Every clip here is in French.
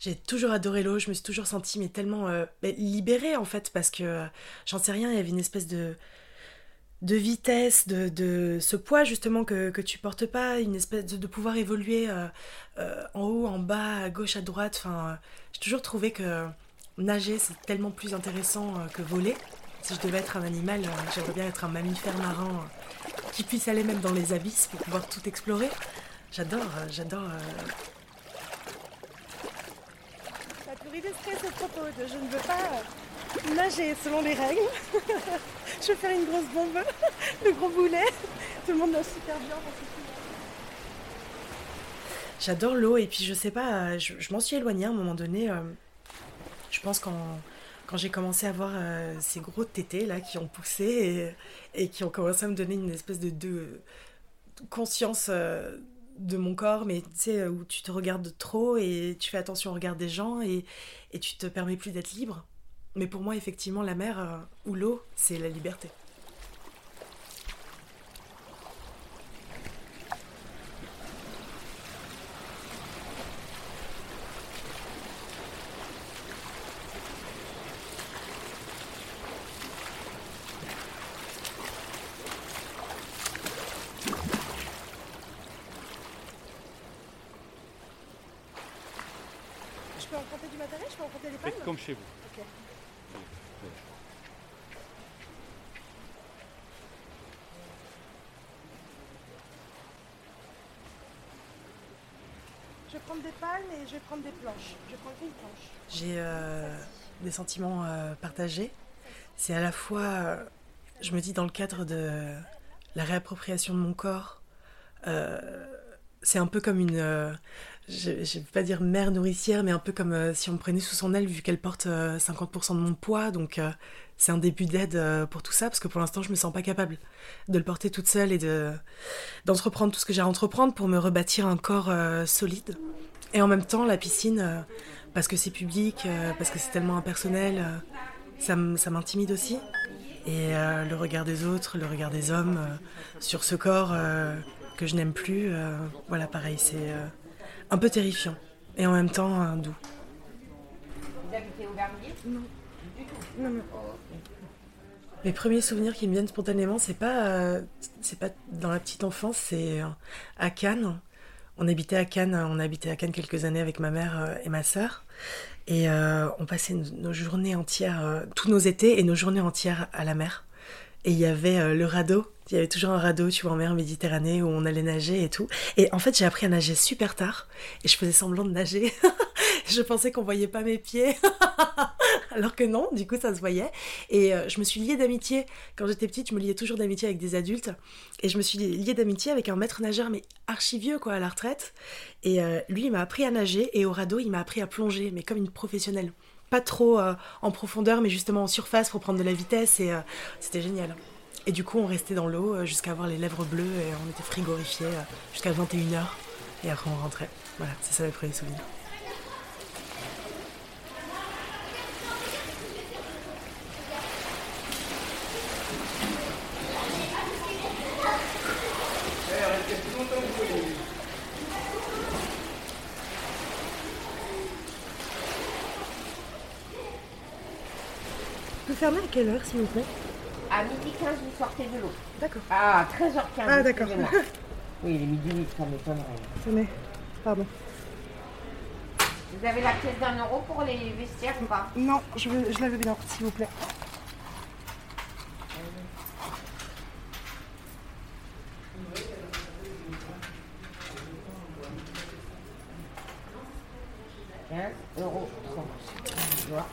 J'ai toujours adoré l'eau, je me suis toujours sentie mais tellement euh, bah, libérée en fait parce que euh, j'en sais rien, il y avait une espèce de de vitesse, de, de ce poids justement que, que tu portes pas, une espèce de, pouvoir évoluer euh, en haut, en bas, à gauche, à droite. Enfin, j'ai toujours trouvé que nager c'est tellement plus intéressant que voler. Si je devais être un animal, j'aimerais bien être un mammifère marin qui puisse aller même dans les abysses pour pouvoir tout explorer. J'adore, euh, j'adore. euh, La pourrie de stress à propos de je ne veux pas euh, nager selon les règles. je veux faire une grosse bombe, le gros boulet. Tout le monde nage super bien ce. J'adore l'eau et puis je sais pas, je, je m'en suis éloignée à un moment donné. euh, je pense quand, quand j'ai commencé à voir euh, ces gros tétés là qui ont poussé et, qui ont commencé à me donner une espèce de, conscience euh, de mon corps, mais tu sais, où tu te regardes trop et tu fais attention au regard des gens et, et tu te permets plus d'être libre. Mais pour moi, effectivement, la mer euh, ou l'eau, c'est la liberté. Je peux emprunter du matériel Je peux emprunter des palmes Faites comme chez vous. Ok. Je vais prendre des palmes et je vais prendre des planches. Je vais prendre une planche. J'ai euh, des sentiments euh, partagés. C'est à la fois, euh, je me dis dans le cadre de la réappropriation de mon corps, euh, c'est un peu comme une, euh, je ne vais pas dire mère nourricière, mais un peu comme euh, si on me prenait sous son aile vu qu'elle porte euh, 50% de mon poids. Donc euh, c'est un début d'aide euh, pour tout ça, parce que pour l'instant je me sens pas capable de le porter toute seule et de d'entreprendre tout ce que j'ai à entreprendre pour me rebâtir un corps euh, solide. Et en même temps, la piscine, euh, parce que c'est public, euh, parce que c'est tellement impersonnel, euh, ça m'intimide aussi. Et euh, le regard des autres, le regard des hommes euh, sur ce corps euh, que je n'aime plus, euh, voilà, pareil, c'est euh, un peu terrifiant. Et en même temps, euh, doux. Vous habitez au Non, non. Mes premiers souvenirs qui me viennent spontanément, c'est pas, euh, c'est pas dans la petite enfance, c'est euh, à Cannes. On habitait à Cannes, on a habité à Cannes quelques années avec ma mère euh, et ma sœur. Et euh, on passait nos, journées entières, euh, tous nos étés et nos journées entières à la mer. Et il y avait euh, le radeau. Il y avait toujours un radeau, tu vois, en mer Méditerranée où on allait nager et tout. Et en fait, j'ai appris à nager super tard. Et je faisais semblant de nager. je pensais qu'on voyait pas mes pieds. Alors que non, du coup, ça se voyait. Et euh, je me suis liée d'amitié. Quand j'étais petite, je me liais toujours d'amitié avec des adultes. Et je me suis liée d'amitié avec un maître nageur, mais archi vieux, quoi, à la retraite. Et euh, lui, il m'a appris à nager. Et au radeau, il m'a appris à plonger, mais comme une professionnelle. Pas trop euh, en profondeur, mais justement en surface pour prendre de la vitesse. Et euh, c'était génial. Et du coup, on restait dans l'eau euh, jusqu'à avoir les lèvres bleues et on était frigorifiés jusqu'à 21h. Et après, on rentrait. Voilà, c'est ça mes premiers souvenirs. Fermez à quelle heure, s'il vous plaît? À midi 15, vous sortez de l'eau. D'accord. Ah, 13h15. Ah, d'accord. Oui, il est midi 8, ça m'étonnerait. Pardon. Vous avez la pièce d'un euro pour les vestiaires ou pas? Non, je, veux, je la veux bien, s'il vous plaît.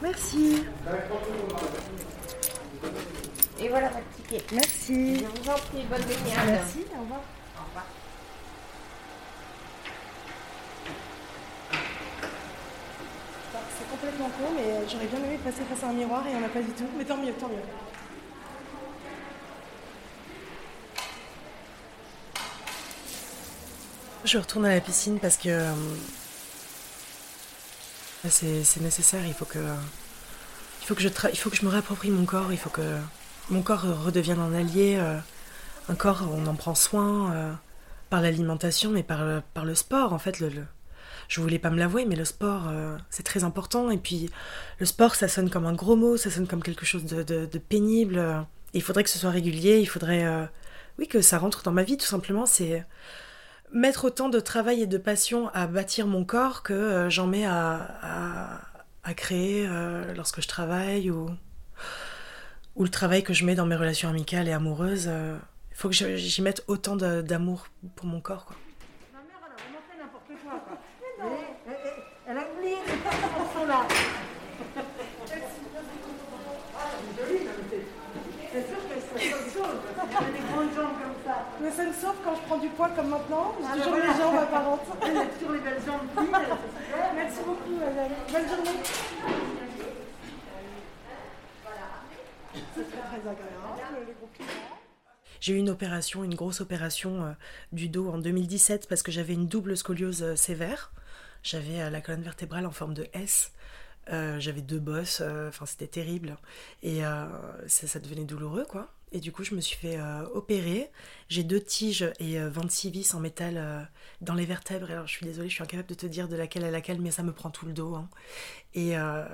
Merci. Et voilà votre ticket. Merci. Je vous en prie, bonne baignade. Merci, au revoir. Au revoir. C'est complètement con, mais j'aurais bien aimé passer face à un miroir et on n'a pas du tout. Mais tant mieux, tant mieux. Je retourne à la piscine parce que euh, c'est c'est nécessaire. Il faut que il faut que je il faut que je me réapproprie mon corps. Il faut que mon corps redevienne un allié, euh, un corps, on en prend soin euh, par l'alimentation et par, par le sport. En fait, le, le- je voulais pas me l'avouer, mais le sport, euh, c'est très important. Et puis, le sport, ça sonne comme un gros mot, ça sonne comme quelque chose de, de- pénible. Il faudrait que ce soit régulier, il faudrait, oui, que ça rentre dans ma vie, tout simplement. C'est mettre autant de travail et de passion à bâtir mon corps que euh, j'en mets à, à, créer euh, lorsque je travaille ou, le travail que je mets dans mes relations amicales et amoureuses. euh, Il faut que j'y mette autant d'amour pour mon corps. Quoi. Ma mère, elle a vraiment fait n'importe quoi, quoi. Elle, elle- elle a oublié les portes sont là. C'est sûr qu'elle serait pas chaude. Elle a des grandes jambes comme ça. Mais ça me sauve quand comme maintenant. J'ai toujours les jambes apparentes. Elle a toujours les belles jambes. Merci beaucoup, madame. Bonne journée. C'est très, très agréable, les compliments. J'ai eu une opération, une grosse opération euh, du dos en 2017 parce que j'avais une double scoliose euh, sévère. J'avais euh, la colonne vertébrale en forme de S. Euh, j'avais deux bosses, euh, enfin c'était terrible. Et euh, ça, ça devenait douloureux quoi. Et du coup je me suis fait euh, opérer. J'ai deux tiges et euh, 26 vis en métal euh, dans les vertèbres. Alors je suis désolée, je suis incapable de te dire de laquelle à laquelle, mais ça me prend tout le dos. hein. Et, euh,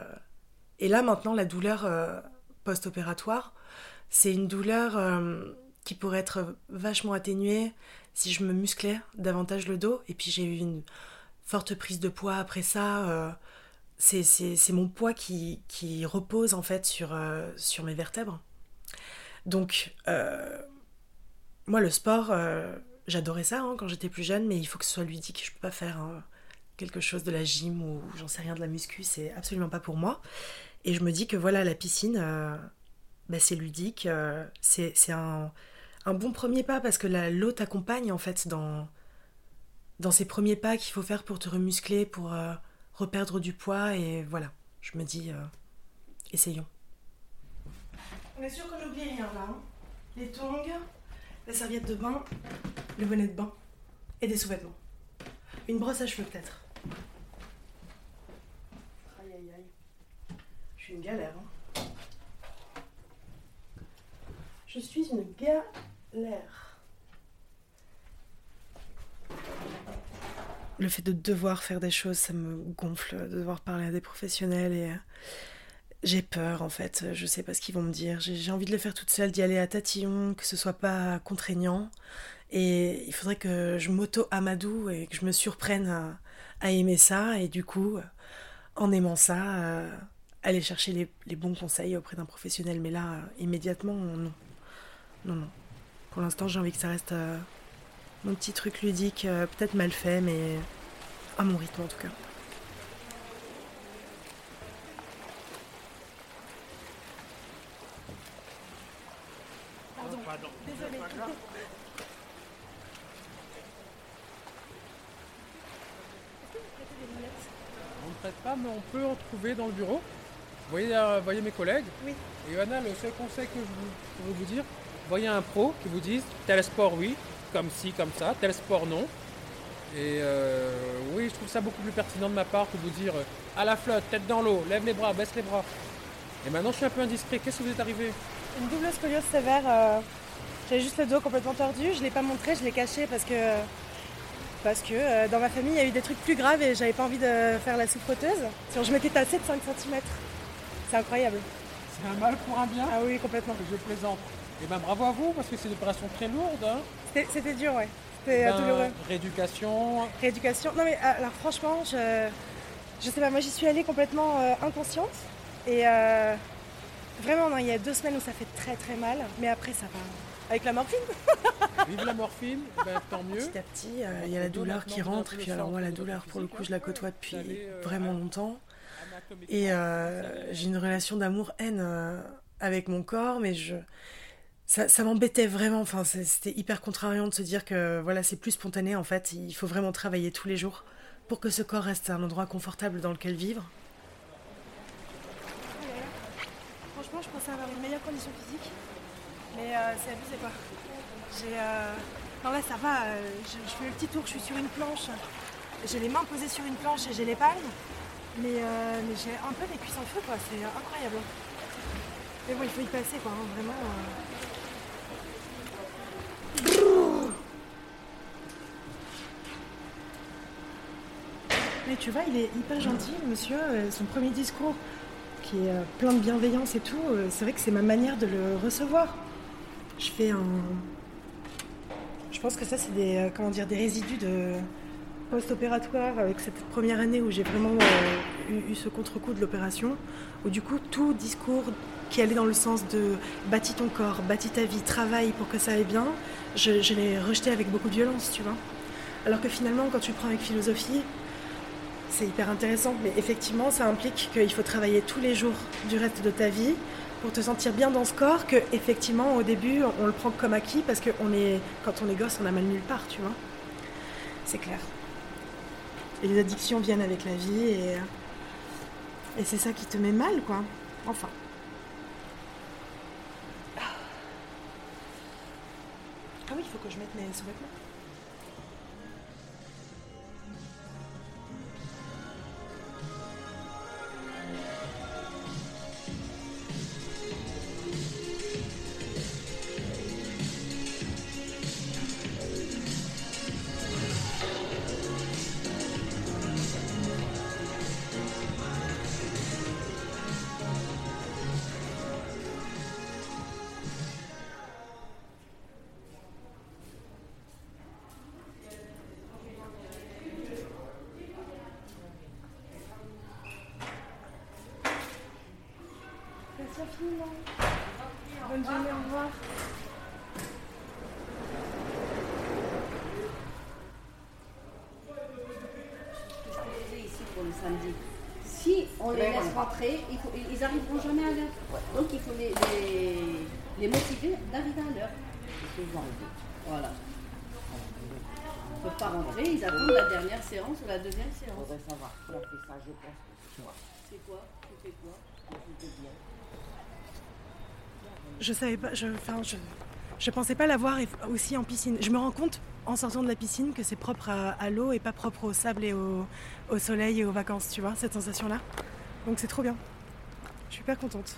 et là maintenant la douleur post-opératoire, c'est une douleur qui pourrait être vachement atténuée si je me musclais davantage le dos. Et puis j'ai eu une forte prise de poids après ça. c'est mon poids qui, repose en fait sur mes vertèbres. Donc, euh, moi, le sport, euh, j'adorais ça hein, quand j'étais plus jeune, mais il faut que ce soit ludique. Je peux pas faire hein, quelque chose de la gym ou j'en sais rien de la muscu, c'est absolument pas pour moi. Et je me dis que voilà, la piscine, euh, bah, c'est ludique, c'est un, bon premier pas parce que l'eau t'accompagne en fait dans, dans ces premiers pas qu'il faut faire pour te remuscler, pour reperdre du poids. Et voilà, je me dis, essayons. On est sûr qu'on n'oublie rien là. hein les tongs, la serviette de bain, le bonnet de bain et des sous-vêtements. Une brosse à cheveux peut-être. Aïe aïe aïe. Je suis une galère. hein. Je suis une galère. Le fait de devoir faire des choses, ça me gonfle, de devoir parler à des professionnels et euh, j'ai peur en fait, je sais pas ce qu'ils vont me dire. J'ai envie de le faire toute seule, d'y aller à tatillon, que ce soit pas contraignant. Et il faudrait que je m'auto-amadoue et que je me surprenne à, aimer ça et du coup, en aimant ça, euh, aller chercher les, bons conseils auprès d'un professionnel. Mais là, euh, immédiatement, non. Non, non. Pour l'instant, j'ai envie que ça reste euh, mon petit truc ludique, peut-être mal fait, mais à mon rythme en tout cas. Pardon. Désolée. On ne prête pas, mais on peut en trouver dans le bureau. Vous voyez, euh, voyez mes collègues Oui. Et Johanna, le seul conseil que je pourrais vous dire, voyez un pro qui vous dise tel sport oui, comme ci, comme ça, tel sport non. Et euh, oui, je trouve ça beaucoup plus pertinent de ma part que vous dire euh, à la flotte, tête dans l'eau, lève les bras, baisse les bras. Et maintenant, je suis un peu indiscret. Qu'est-ce qui vous est arrivé? Une double scoliose sévère. euh, J'avais juste le dos complètement tordu. Je l'ai pas montré, je l'ai caché parce que parce que euh, dans ma famille il y a eu des trucs plus graves et j'avais pas envie de faire la souffreteuse. Sinon je m'étais tassée de 5 cm. C'est incroyable. C'est un mal pour un bien Ah oui complètement. Je plaisante. Et ben bravo à vous parce que c'est une opération très lourde. Hein. C'était- dur ouais. C'était euh, Ben, douloureux. rééducation. Rééducation. Non mais alors franchement je je sais pas moi j'y suis allée complètement euh, inconsciente et euh, vraiment non il y a deux semaines où ça fait très très mal mais après ça va. Avec la morphine Vive la morphine, ben, tant mieux. Petit à petit, euh, il y a la douleur qui rentre. Et puis alors moi, la douleur, pour le coup, je la côtoie depuis vraiment longtemps. Et euh, j'ai une relation d'amour-haine euh, avec mon corps, mais je... Ça, ça m'embêtait vraiment, enfin, c'est- c'était hyper contrariant de se dire que voilà, c'est plus spontané en fait, il faut vraiment travailler tous les jours pour que ce corps reste un endroit confortable dans lequel vivre. Franchement, je pensais avoir une meilleure condition physique, mais euh, c'est abusé quoi. J'ai. euh, Non, là ça va, euh, je, fais le petit tour, je suis sur une planche. J'ai les mains posées sur une planche et j'ai les palmes, mais, euh, mais j'ai un peu les cuisses en feu quoi, c'est incroyable. Mais bon, il faut y passer quoi, hein, vraiment. Mais tu vois, il est hyper gentil, monsieur. Son premier discours, qui est plein de bienveillance et tout, c'est vrai que c'est ma manière de le recevoir. Je fais un. Je pense que ça, c'est des, euh, comment dire, des résidus de post-opératoire avec cette première année où j'ai vraiment euh, eu, ce contre-coup de l'opération, où du coup, tout discours qui allait dans le sens de bâtis ton corps, bâtis ta vie, travaille pour que ça aille bien, je l'ai rejeté avec beaucoup de violence, tu vois. Alors que finalement, quand tu le prends avec philosophie, c'est hyper intéressant, mais effectivement, ça implique qu'il faut travailler tous les jours du reste de ta vie pour te sentir bien dans ce corps, que effectivement, au début, on le prend comme acquis parce que on est, quand on est gosse, on a mal nulle part, tu vois. C'est clair. Et les addictions viennent avec la vie et, et c'est ça qui te met mal, quoi. Enfin. Ah oui, il faut que je mette mes sous-vêtements. Bonne journée, au revoir. que je ici pour le samedi? Si on les laisse rentrer, il faut- ils arriveront jamais à l'heure. Donc il faut les, les, les motiver d'arriver à l'heure. Voilà. Ils ne peuvent pas rentrer, ils attendent la dernière séance ou la deuxième séance. Faudrait savoir qui a fait ça, je pense que c'est toi. C'est quoi? Tu fais quoi? Je savais pas, je, enfin, je, je pensais pas l'avoir aussi en piscine. Je me rends compte en sortant de la piscine que c'est propre à, à l'eau et pas propre au sable et au, au soleil et aux vacances, tu vois, cette sensation-là. Donc c'est trop bien. Je suis hyper contente.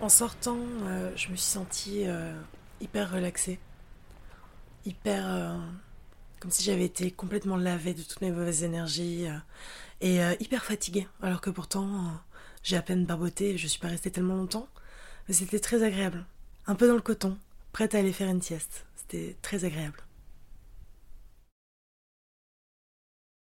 En sortant, euh, je me suis sentie euh, hyper relaxée. Hyper. euh, comme si j'avais été complètement lavée de toutes mes mauvaises énergies. et hyper fatiguée. Alors que pourtant, j'ai à peine barboté je suis pas restée tellement longtemps. Mais c'était très agréable. Un peu dans le coton, prête à aller faire une sieste. C'était très agréable.